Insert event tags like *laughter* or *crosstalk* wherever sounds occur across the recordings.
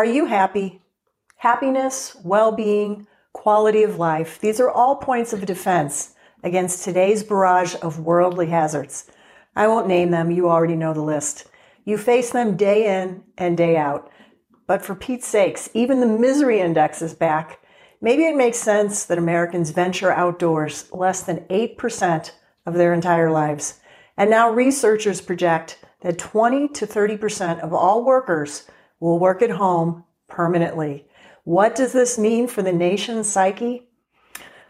Are you happy? Happiness, well being, quality of life, these are all points of defense against today's barrage of worldly hazards. I won't name them, you already know the list. You face them day in and day out. But for Pete's sakes, even the misery index is back. Maybe it makes sense that Americans venture outdoors less than 8% of their entire lives. And now researchers project that 20 to 30% of all workers will work at home permanently. What does this mean for the nation's psyche?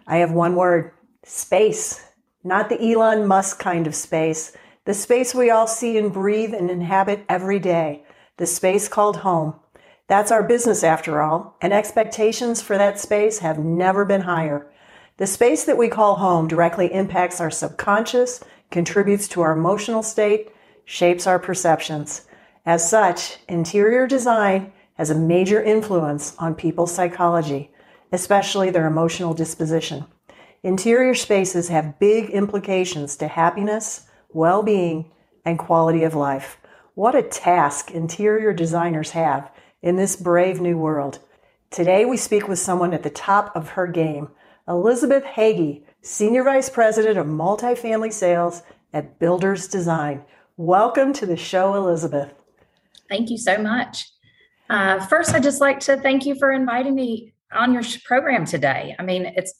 I have one word space. Not the Elon Musk kind of space, the space we all see and breathe and inhabit every day, the space called home. That's our business after all, and expectations for that space have never been higher. The space that we call home directly impacts our subconscious, contributes to our emotional state, shapes our perceptions. As such, interior design has a major influence on people's psychology, especially their emotional disposition. Interior spaces have big implications to happiness, well being, and quality of life. What a task interior designers have in this brave new world. Today, we speak with someone at the top of her game, Elizabeth Hagie, Senior Vice President of Multifamily Sales at Builders Design. Welcome to the show, Elizabeth. Thank you so much. Uh, first, I'd just like to thank you for inviting me on your program today. I mean, it's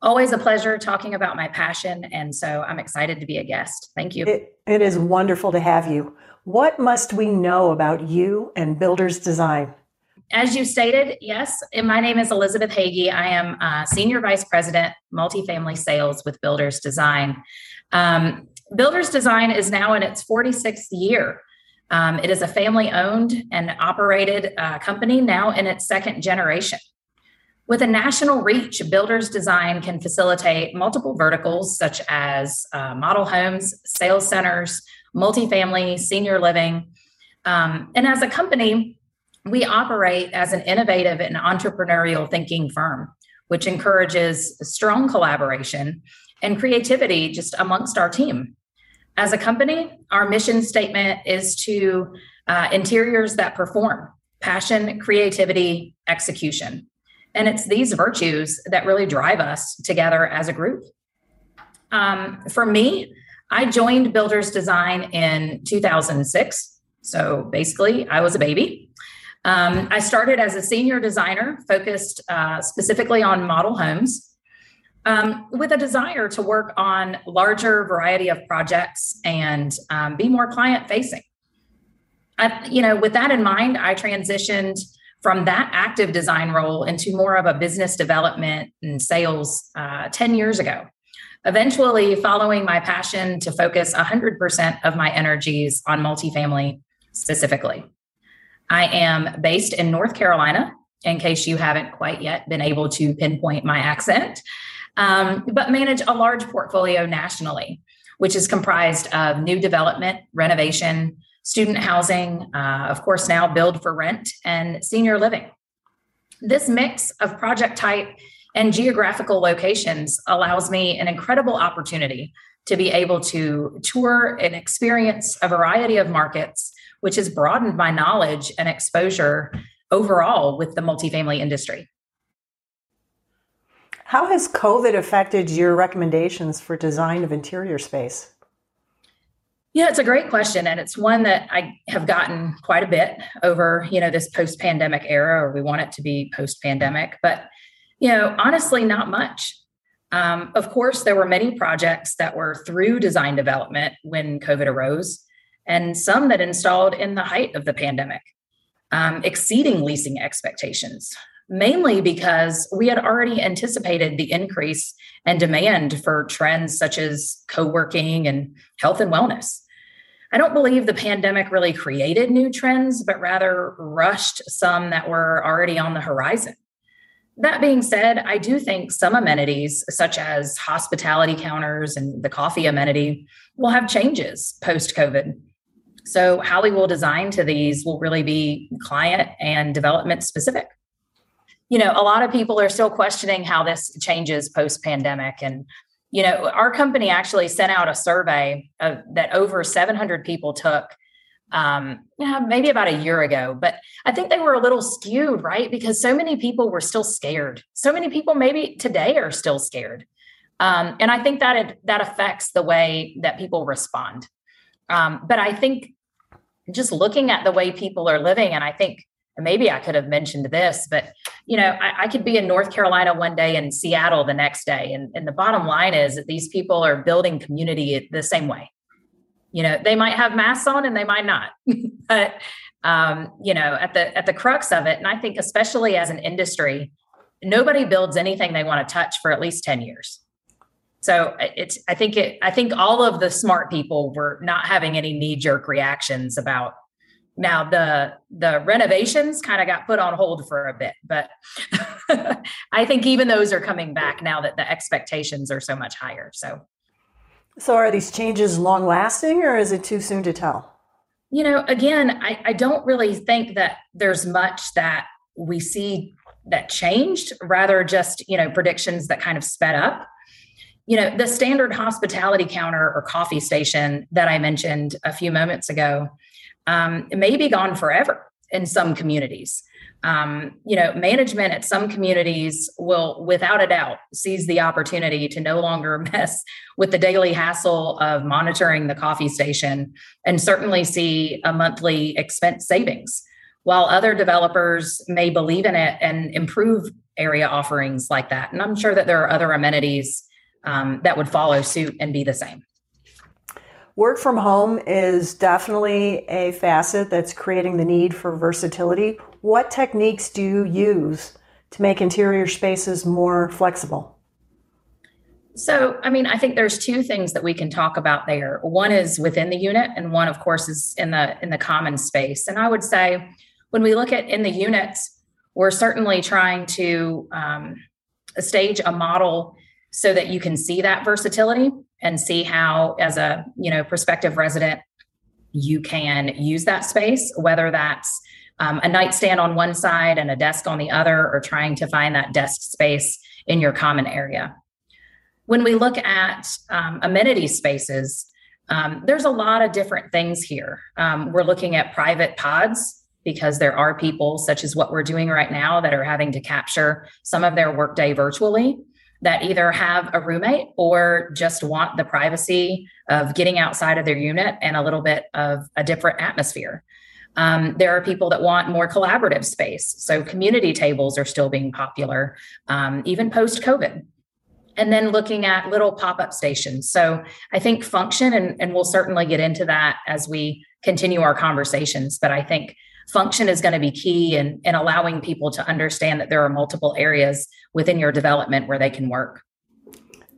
always a pleasure talking about my passion. And so I'm excited to be a guest. Thank you. it, it is wonderful to have you. What must we know about you and Builders Design? As you stated, yes, my name is Elizabeth Hagie. I am uh, Senior Vice President, Multifamily Sales with Builders Design. Um, Builders Design is now in its 46th year. Um, it is a family owned and operated uh, company now in its second generation. With a national reach, Builders Design can facilitate multiple verticals such as uh, model homes, sales centers, multifamily, senior living. Um, and as a company, we operate as an innovative and entrepreneurial thinking firm, which encourages strong collaboration and creativity just amongst our team. As a company, our mission statement is to uh, interiors that perform passion, creativity, execution. And it's these virtues that really drive us together as a group. Um, for me, I joined Builders Design in 2006. So basically, I was a baby. Um, I started as a senior designer focused uh, specifically on model homes um, with a desire to work on larger variety of projects and um, be more client facing. I, you know, with that in mind, I transitioned from that active design role into more of a business development and sales uh, 10 years ago. Eventually, following my passion to focus 100% of my energies on multifamily specifically. I am based in North Carolina, in case you haven't quite yet been able to pinpoint my accent um, but manage a large portfolio nationally, which is comprised of new development, renovation, student housing, uh, of course, now build for rent, and senior living. This mix of project type and geographical locations allows me an incredible opportunity to be able to tour and experience a variety of markets, which has broadened my knowledge and exposure overall with the multifamily industry. How has COVID affected your recommendations for design of interior space? Yeah, it's a great question, and it's one that I have gotten quite a bit over, you know, this post-pandemic era, or we want it to be post-pandemic. But you know, honestly, not much. Um, of course, there were many projects that were through design development when COVID arose, and some that installed in the height of the pandemic, um, exceeding leasing expectations mainly because we had already anticipated the increase and demand for trends such as co working and health and wellness. I don't believe the pandemic really created new trends, but rather rushed some that were already on the horizon. That being said, I do think some amenities, such as hospitality counters and the coffee amenity, will have changes post COVID. So, how we will design to these will really be client and development specific you know, a lot of people are still questioning how this changes post pandemic. And, you know, our company actually sent out a survey of, that over 700 people took um, yeah, maybe about a year ago. But I think they were a little skewed, right? Because so many people were still scared. So many people maybe today are still scared. Um, and I think that it, that affects the way that people respond. Um, but I think just looking at the way people are living, and I think maybe I could have mentioned this, but you know, I, I, could be in North Carolina one day and Seattle the next day. And, and the bottom line is that these people are building community the same way. You know, they might have masks on and they might not, *laughs* but um, you know, at the at the crux of it, and I think especially as an industry, nobody builds anything they want to touch for at least 10 years. So it's I think it I think all of the smart people were not having any knee jerk reactions about now the the renovations kind of got put on hold for a bit, but *laughs* I think even those are coming back now that the expectations are so much higher. So So are these changes long lasting or is it too soon to tell? You know, again, I, I don't really think that there's much that we see that changed, rather just, you know, predictions that kind of sped up. You know, the standard hospitality counter or coffee station that I mentioned a few moments ago um, may be gone forever in some communities. Um, you know, management at some communities will, without a doubt, seize the opportunity to no longer *laughs* mess with the daily hassle of monitoring the coffee station and certainly see a monthly expense savings. While other developers may believe in it and improve area offerings like that. And I'm sure that there are other amenities um, that would follow suit and be the same. Work from home is definitely a facet that's creating the need for versatility. What techniques do you use to make interior spaces more flexible? So, I mean, I think there's two things that we can talk about there. One is within the unit, and one, of course, is in the in the common space. And I would say, when we look at in the units, we're certainly trying to um, stage a model so that you can see that versatility and see how as a you know prospective resident you can use that space whether that's um, a nightstand on one side and a desk on the other or trying to find that desk space in your common area. When we look at um, amenity spaces um, there's a lot of different things here. Um, we're looking at private pods because there are people such as what we're doing right now that are having to capture some of their workday virtually that either have a roommate or just want the privacy of getting outside of their unit and a little bit of a different atmosphere. Um, there are people that want more collaborative space. So, community tables are still being popular, um, even post COVID. And then looking at little pop up stations. So, I think function, and, and we'll certainly get into that as we continue our conversations, but I think function is going to be key in, in allowing people to understand that there are multiple areas within your development where they can work.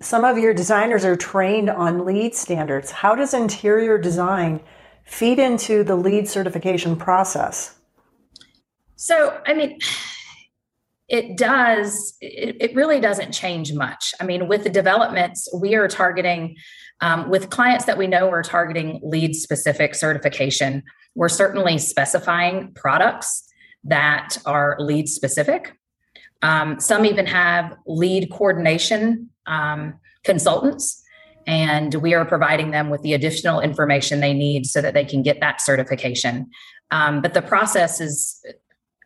Some of your designers are trained on LEED standards. How does interior design feed into the LEED certification process? So, I mean, it does, it, it really doesn't change much. I mean, with the developments, we are targeting, um, with clients that we know are targeting LEED specific certification, we're certainly specifying products that are LEED specific. Um, some even have LEED coordination um, consultants, and we are providing them with the additional information they need so that they can get that certification. Um, but the process is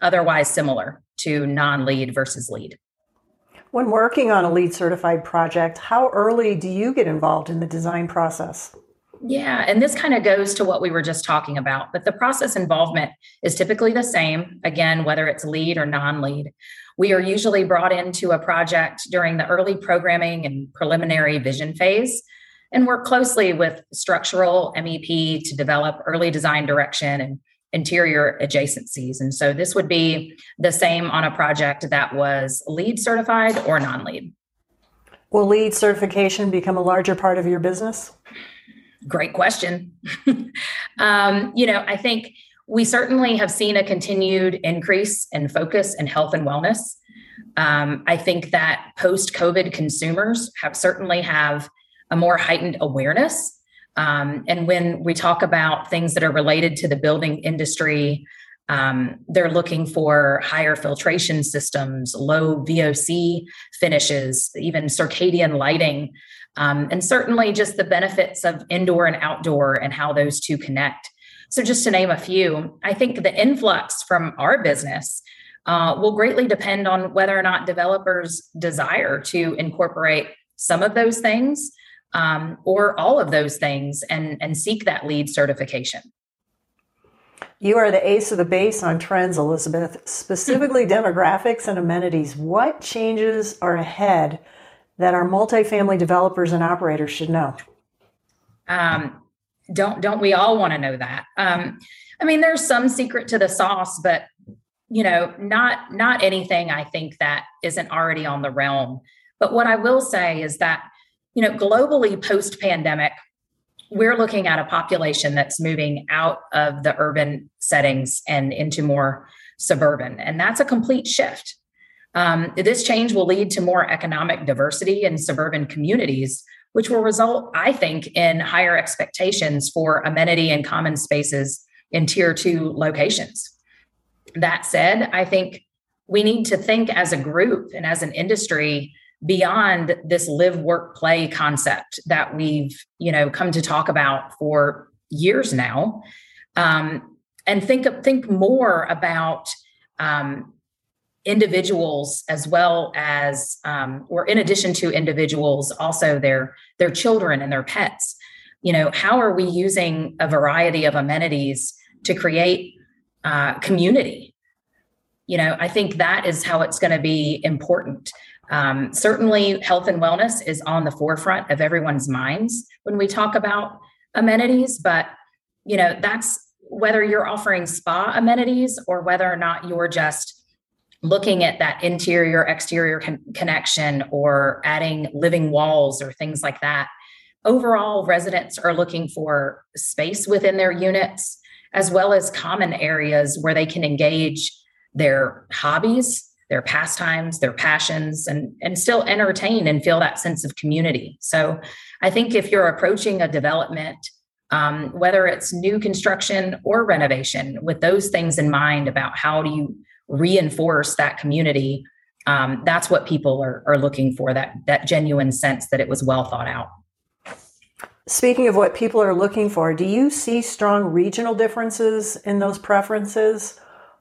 otherwise similar to non LEED versus LEED. When working on a LEED certified project, how early do you get involved in the design process? Yeah, and this kind of goes to what we were just talking about, but the process involvement is typically the same, again, whether it's LEED or non LEED. We are usually brought into a project during the early programming and preliminary vision phase and work closely with structural MEP to develop early design direction and interior adjacencies. And so this would be the same on a project that was LEED certified or non LEED. Will LEED certification become a larger part of your business? Great question. *laughs* um, you know, I think we certainly have seen a continued increase in focus in health and wellness. Um, I think that post COVID consumers have certainly have a more heightened awareness. Um, and when we talk about things that are related to the building industry, um, they're looking for higher filtration systems, low VOC finishes, even circadian lighting um, and certainly just the benefits of indoor and outdoor and how those two connect. So, just to name a few, I think the influx from our business uh, will greatly depend on whether or not developers desire to incorporate some of those things um, or all of those things and, and seek that LEED certification. You are the ace of the base on trends, Elizabeth, specifically *laughs* demographics and amenities. What changes are ahead that our multifamily developers and operators should know? Um, don't don't we all want to know that? Um, I mean, there's some secret to the sauce, but you know, not not anything I think that isn't already on the realm. But what I will say is that, you know, globally post pandemic, we're looking at a population that's moving out of the urban settings and into more suburban, and that's a complete shift. Um, this change will lead to more economic diversity in suburban communities, which will result, I think, in higher expectations for amenity and common spaces in tier two locations. That said, I think we need to think as a group and as an industry beyond this live work play concept that we've you know come to talk about for years now um, and think think more about um, individuals as well as um, or in addition to individuals also their their children and their pets you know how are we using a variety of amenities to create uh, community. You know, I think that is how it's going to be important. Um, certainly, health and wellness is on the forefront of everyone's minds when we talk about amenities, but you know, that's whether you're offering spa amenities or whether or not you're just looking at that interior exterior con- connection or adding living walls or things like that. Overall, residents are looking for space within their units as well as common areas where they can engage their hobbies, their pastimes, their passions, and, and still entertain and feel that sense of community. So I think if you're approaching a development, um, whether it's new construction or renovation, with those things in mind about how do you reinforce that community, um, that's what people are, are looking for that, that genuine sense that it was well thought out. Speaking of what people are looking for, do you see strong regional differences in those preferences?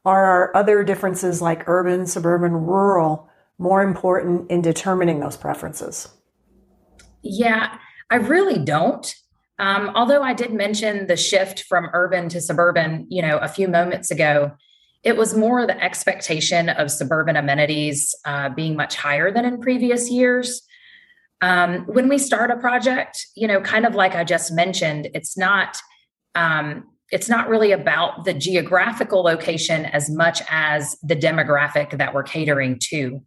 Are other differences like urban, suburban, rural more important in determining those preferences? Yeah, I really don't. Um, although I did mention the shift from urban to suburban, you know, a few moments ago, it was more the expectation of suburban amenities uh, being much higher than in previous years. Um, when we start a project, you know, kind of like I just mentioned, it's not um, it's not really about the geographical location as much as the demographic that we're catering to.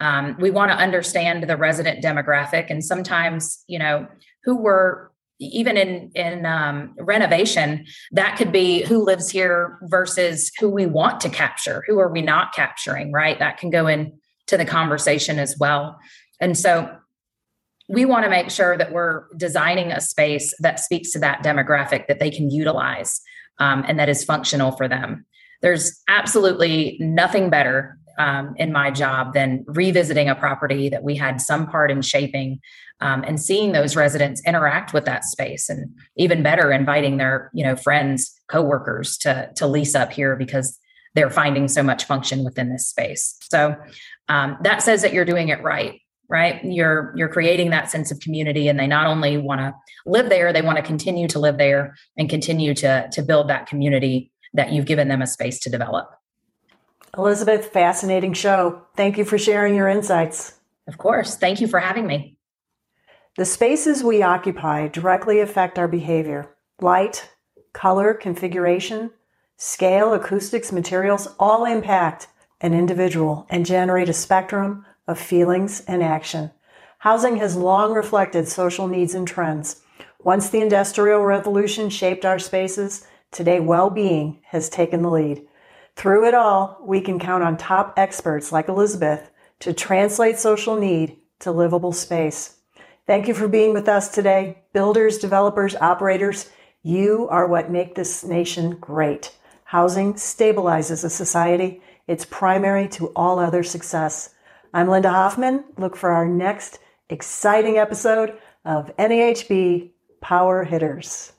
Um, we want to understand the resident demographic, and sometimes, you know, who we're even in in um, renovation, that could be who lives here versus who we want to capture. Who are we not capturing? Right, that can go into the conversation as well. And so we want to make sure that we're designing a space that speaks to that demographic that they can utilize um, and that is functional for them. There's absolutely nothing better um, in my job than revisiting a property that we had some part in shaping um, and seeing those residents interact with that space and even better inviting their you know friends coworkers to to lease up here because they're finding so much function within this space so um, that says that you're doing it right right? You're you're creating that sense of community and they not only want to live there they want to continue to live there and continue to to build that community that you've given them a space to develop. Elizabeth fascinating show. Thank you for sharing your insights. Of course. Thank you for having me. The spaces we occupy directly affect our behavior. Light color configuration scale acoustics materials all impact an individual and generate a spectrum of feelings and action. Housing has long reflected social needs and trends. Once the Industrial Revolution shaped our spaces, today well being has taken the lead. Through it all, we can count on top experts like Elizabeth to translate social need to livable space. Thank you for being with us today. Builders, developers, operators, you are what make this nation great. Housing stabilizes a society. It's primary to all other success. I'm Linda Hoffman. Look for our next exciting episode of NAHB Power Hitters.